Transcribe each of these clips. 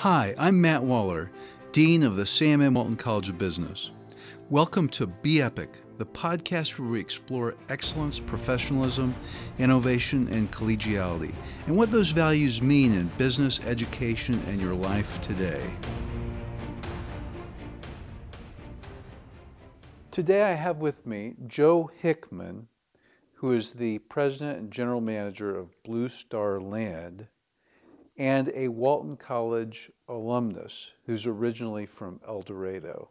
Hi, I'm Matt Waller, Dean of the Sam M. Walton College of Business. Welcome to Be Epic, the podcast where we explore excellence, professionalism, innovation, and collegiality, and what those values mean in business, education, and your life today. Today I have with me Joe Hickman, who is the president and general manager of Blue Star Land and a Walton College alumnus who's originally from El Dorado.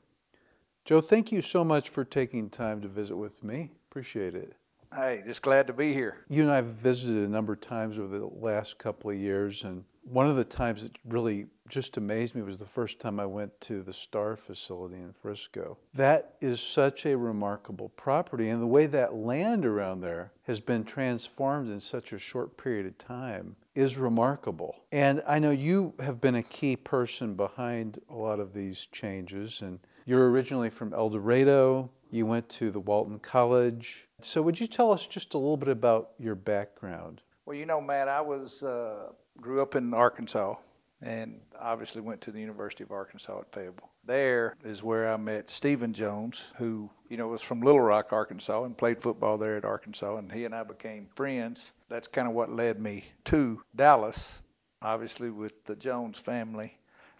Joe, thank you so much for taking time to visit with me. Appreciate it. Hey, just glad to be here. You and I have visited a number of times over the last couple of years, and one of the times that really just amazed me was the first time I went to the Star facility in Frisco. That is such a remarkable property, and the way that land around there has been transformed in such a short period of time is remarkable. And I know you have been a key person behind a lot of these changes, and you're originally from El Dorado. You went to the Walton College. So, would you tell us just a little bit about your background? Well, you know, Matt, I was uh, grew up in Arkansas, and obviously went to the University of Arkansas at Fayetteville. There is where I met Stephen Jones, who you know was from Little Rock, Arkansas, and played football there at Arkansas, and he and I became friends. That's kind of what led me to Dallas, obviously with the Jones family,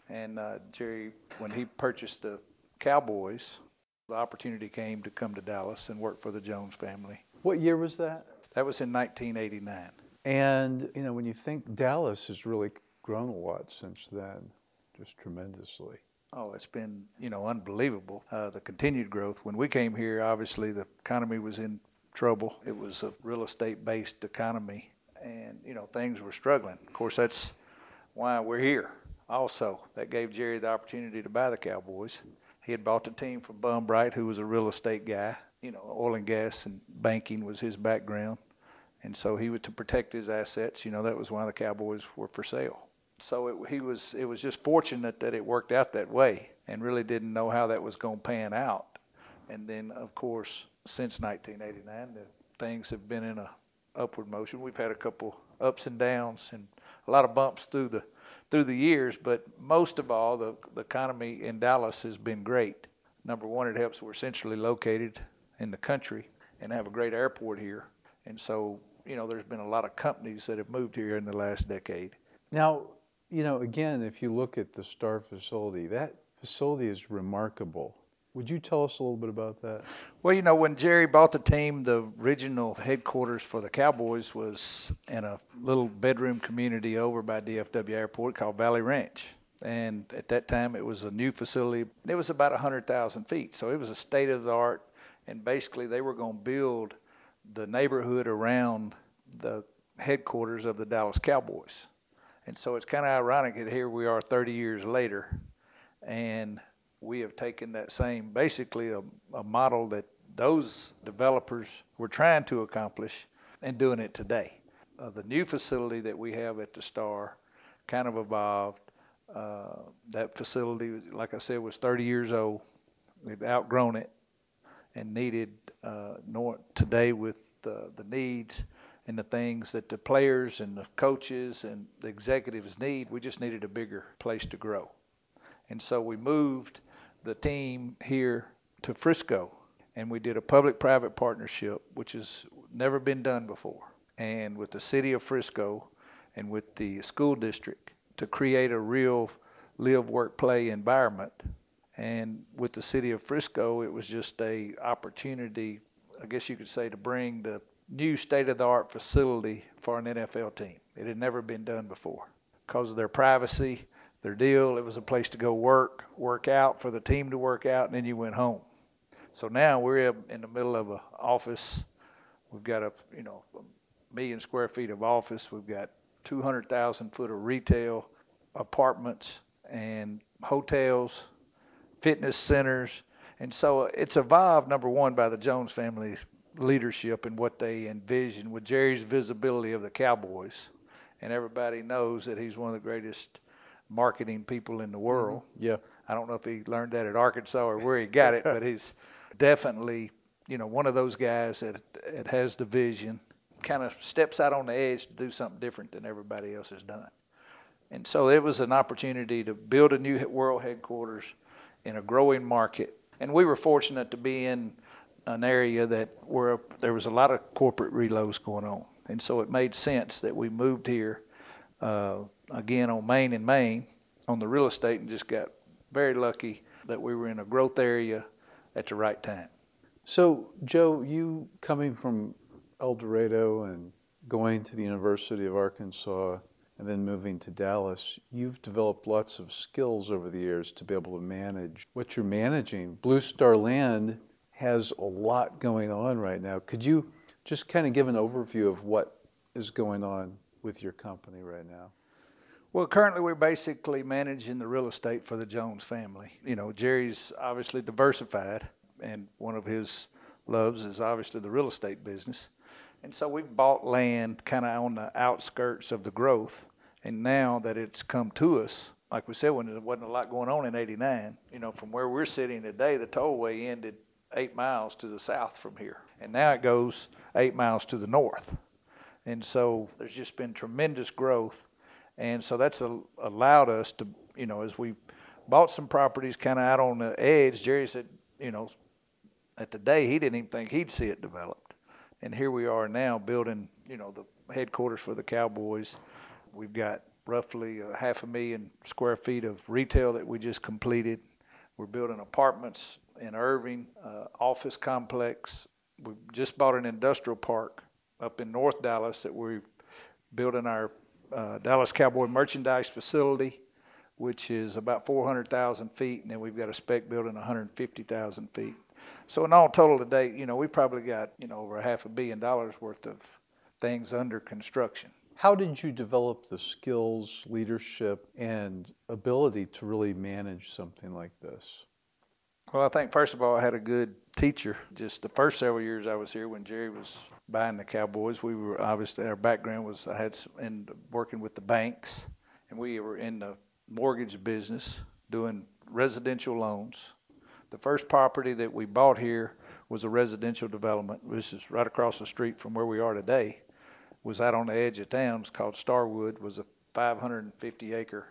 and uh, Jerry when he purchased the Cowboys. The opportunity came to come to Dallas and work for the Jones family. What year was that? That was in 1989. And, you know, when you think Dallas is really grown a lot since then, just tremendously. Oh, it's been, you know, unbelievable. Uh, the continued growth. When we came here, obviously the economy was in trouble. It was a real estate based economy, and, you know, things were struggling. Of course, that's why we're here. Also, that gave Jerry the opportunity to buy the Cowboys. He had bought the team from Bum Bright, who was a real estate guy. You know, oil and gas and banking was his background. And so he was to protect his assets. You know, that was why the Cowboys were for sale. So it, he was. It was just fortunate that it worked out that way, and really didn't know how that was going to pan out. And then, of course, since 1989, the things have been in a upward motion. We've had a couple ups and downs, and a lot of bumps through the through the years. But most of all, the, the economy in Dallas has been great. Number one, it helps we're centrally located in the country and have a great airport here. And so you know, there's been a lot of companies that have moved here in the last decade. Now, you know, again, if you look at the Star facility, that facility is remarkable. Would you tell us a little bit about that? Well, you know, when Jerry bought the team, the original headquarters for the Cowboys was in a little bedroom community over by DFW Airport called Valley Ranch. And at that time, it was a new facility. It was about 100,000 feet. So it was a state of the art. And basically, they were going to build the neighborhood around the headquarters of the Dallas Cowboys. And so it's kind of ironic that here we are 30 years later, and we have taken that same, basically a, a model that those developers were trying to accomplish and doing it today. Uh, the new facility that we have at the Star kind of evolved. Uh, that facility, like I said, was 30 years old. We've outgrown it and needed uh, today with the, the needs and the things that the players and the coaches and the executives need. We just needed a bigger place to grow. And so we moved the team here to Frisco and we did a public private partnership, which has never been done before. And with the city of Frisco and with the school district to create a real live, work, play environment and with the city of Frisco, it was just a opportunity, I guess you could say, to bring the new state-of-the-art facility for an NFL team. It had never been done before because of their privacy, their deal. It was a place to go work, work out for the team to work out, and then you went home. So now we're in the middle of an office. We've got a you know a million square feet of office. We've got 200,000 foot of retail, apartments, and hotels fitness centers. And so it's evolved, number one, by the Jones family leadership and what they envision with Jerry's visibility of the Cowboys. And everybody knows that he's one of the greatest marketing people in the world. Mm-hmm. Yeah. I don't know if he learned that at Arkansas or where he got it, but he's definitely, you know, one of those guys that, that has the vision, kind of steps out on the edge to do something different than everybody else has done. And so it was an opportunity to build a new world headquarters in a growing market. And we were fortunate to be in an area that where there was a lot of corporate reloads going on. And so it made sense that we moved here uh, again on Main and Main on the real estate and just got very lucky that we were in a growth area at the right time. So, Joe, you coming from El Dorado and going to the University of Arkansas and then moving to Dallas, you've developed lots of skills over the years to be able to manage what you're managing. Blue Star Land has a lot going on right now. Could you just kind of give an overview of what is going on with your company right now? Well, currently we're basically managing the real estate for the Jones family. You know, Jerry's obviously diversified, and one of his loves is obviously the real estate business. And so we've bought land kind of on the outskirts of the growth. And now that it's come to us, like we said, when there wasn't a lot going on in 89, you know, from where we're sitting today, the tollway ended eight miles to the south from here. And now it goes eight miles to the north. And so there's just been tremendous growth. And so that's a, allowed us to, you know, as we bought some properties kind of out on the edge, Jerry said, you know, at the day, he didn't even think he'd see it developed. and here we are now building, you know, the headquarters for the Cowboys. We've got roughly a half a million square feet of retail that we just completed. We're building apartments in Irving, uh, office complex. We've just bought an industrial park up in North Dallas that we're building our uh, Dallas Cowboy merchandise facility, which is about 400,000 feet, and then we've got a spec building 150,000 feet. So in all total today, you know, we probably got, you know, over a half a billion dollars worth of things under construction. How did you develop the skills, leadership, and ability to really manage something like this? Well, I think first of all, I had a good teacher. Just the first several years I was here, when Jerry was buying the Cowboys, we were obviously our background was I had in working with the banks, and we were in the mortgage business doing residential loans. The first property that we bought here was a residential development. This is right across the street from where we are today. Was out on the edge of town. It's called Starwood. Was a 550 acre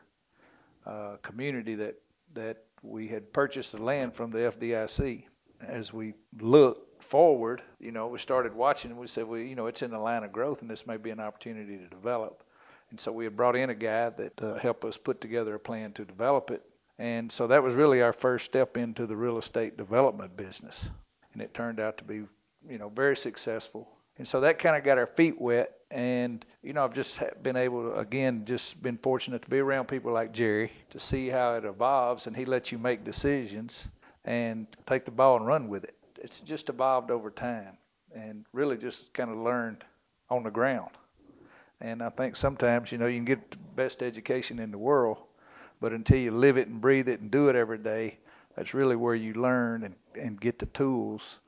uh, community that that we had purchased the land from the FDIC. As we looked forward, you know, we started watching and we said, well, you know, it's in the line of growth and this may be an opportunity to develop. And so we had brought in a guy that uh, helped us put together a plan to develop it. And so that was really our first step into the real estate development business. And it turned out to be, you know, very successful. And so that kind of got our feet wet. And, you know, I've just been able to, again, just been fortunate to be around people like Jerry to see how it evolves and he lets you make decisions and take the ball and run with it. It's just evolved over time and really just kind of learned on the ground. And I think sometimes, you know, you can get the best education in the world, but until you live it and breathe it and do it every day, that's really where you learn and, and get the tools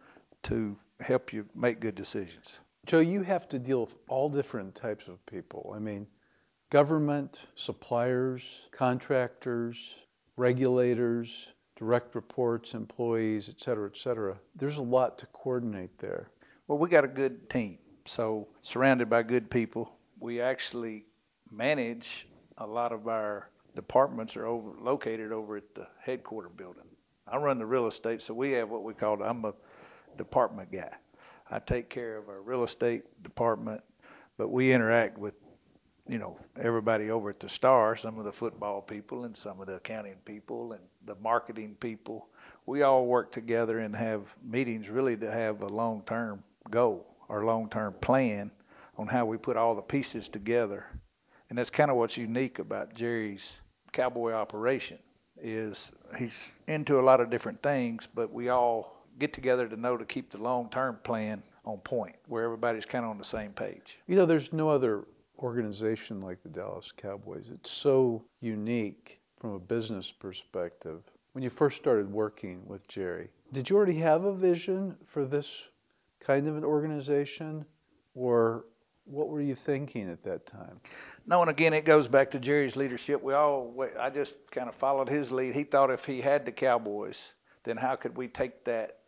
to help you make good decisions. Joe, you have to deal with all different types of people. I mean, government, suppliers, contractors, regulators, direct reports, employees, et cetera, et cetera. There's a lot to coordinate there. Well, we got a good team. So, surrounded by good people, we actually manage a lot of our departments are over, located over at the headquarter building. I run the real estate, so we have what we call, I'm a department guy. I take care of our real estate department, but we interact with, you know, everybody over at the Star, some of the football people and some of the accounting people and the marketing people. We all work together and have meetings really to have a long-term goal or long-term plan on how we put all the pieces together and that's kind of what's unique about Jerry's cowboy operation is he's into a lot of different things, but we all get together to know to keep the long-term plan on point, where everybody's kind of on the same page. You know, there's no other organization like the Dallas Cowboys. It's so unique from a business perspective. When you first started working with Jerry, did you already have a vision for this kind of an organization, or what were you thinking at that time? No, and again, it goes back to Jerry's leadership. We all, I just kind of followed his lead. He thought if he had the Cowboys, then how could we take that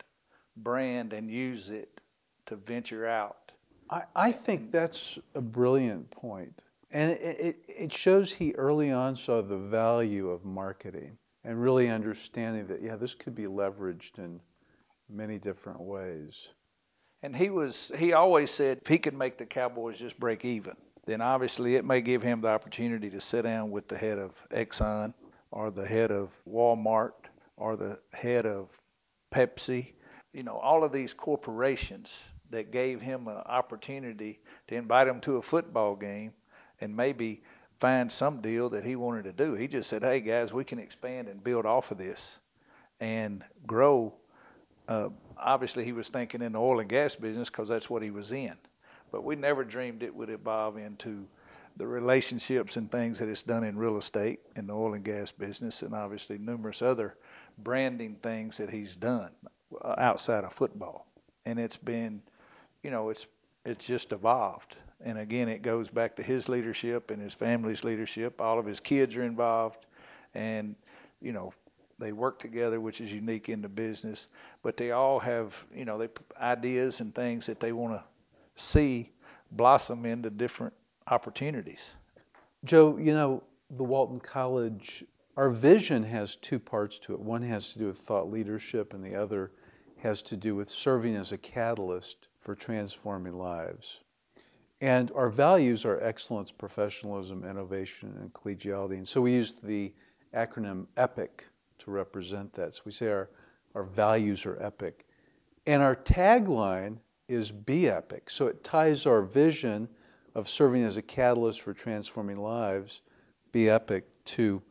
brand and use it to venture out? I, I think that's a brilliant point. And it, it, it shows he early on saw the value of marketing and really understanding that, yeah, this could be leveraged in many different ways. And he was he always said if he could make the Cowboys just break even, then obviously it may give him the opportunity to sit down with the head of Exxon or the head of Walmart or the head of Pepsi, you know, all of these corporations that gave him an opportunity to invite him to a football game and maybe find some deal that he wanted to do. He just said, "Hey guys, we can expand and build off of this and grow." Uh, obviously, he was thinking in the oil and gas business because that's what he was in, but we never dreamed it would evolve into the relationships and things that it's done in real estate in the oil and gas business, and obviously numerous other branding things that he's done Uh, outside of football. And it's been, you know, it's it's just evolved. And again, it goes back to his leadership and his family's leadership. All of his kids are involved, and you know, they work together, which is unique in the business. But they all have, you know, they ideas and things that they want to see blossom into different opportunities. Joe, you know, the Walton College, our vision has two parts to it. One has to do with thought leadership, and the other has to do with serving as a catalyst for transforming lives. And our values are excellence, professionalism, innovation, and collegiality. And so we use the acronym EPIC to represent that. So we say our, our values are epic. And our tagline is Be Epic. So it ties our vision of serving as a catalyst for transforming lives, Be Epic, to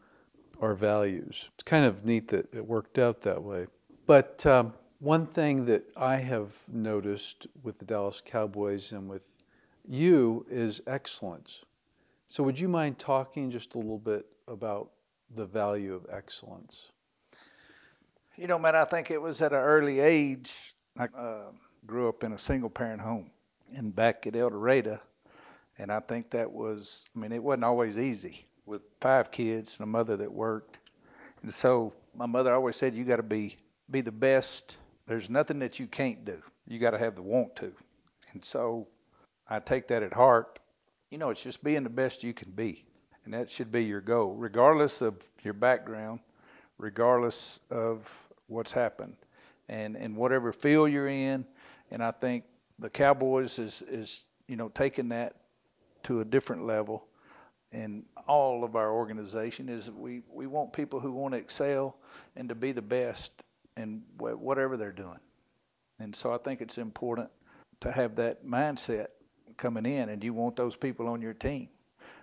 our values. It's kind of neat that it worked out that way. But um, one thing that I have noticed with the Dallas Cowboys and with you is excellence. So, would you mind talking just a little bit about the value of excellence? You know, man, I think it was at an early age. I uh, grew up in a single parent home and back at El Dorado. And I think that was, I mean, it wasn't always easy with five kids and a mother that worked. And so my mother always said, you got to be, be the best. There's nothing that you can't do. You got to have the want to. And so I take that at heart. You know, it's just being the best you can be. And that should be your goal, regardless of your background, regardless of what's happened, and, and whatever field you're in. And I think the Cowboys is, is you know, taking that to a different level in all of our organization is we, we want people who want to excel and to be the best in whatever they're doing. And so I think it's important to have that mindset coming in, and you want those people on your team,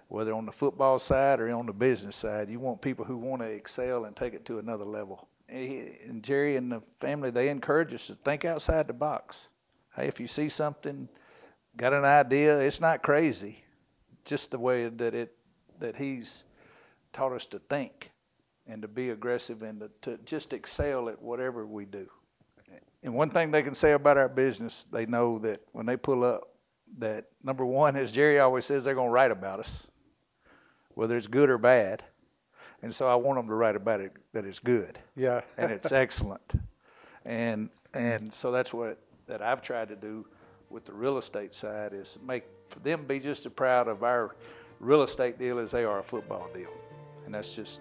whether on the football side or on the business side. You want people who want to excel and take it to another level. And Jerry and the family, they encourage us to think outside the box. Hey, if you see something, got an idea, it's not crazy just the way that it that he's taught us to think and to be aggressive and to, to just excel at whatever we do. And one thing they can say about our business, they know that when they pull up, that number one, as Jerry always says, they're going to write about us, whether it's good or bad. And so I want them to write about it that it's good. Yeah. and it's excellent. And and so that's what that I've tried to do with the real estate side is make for them be just as proud of our real estate deal as they are a football deal. And that's just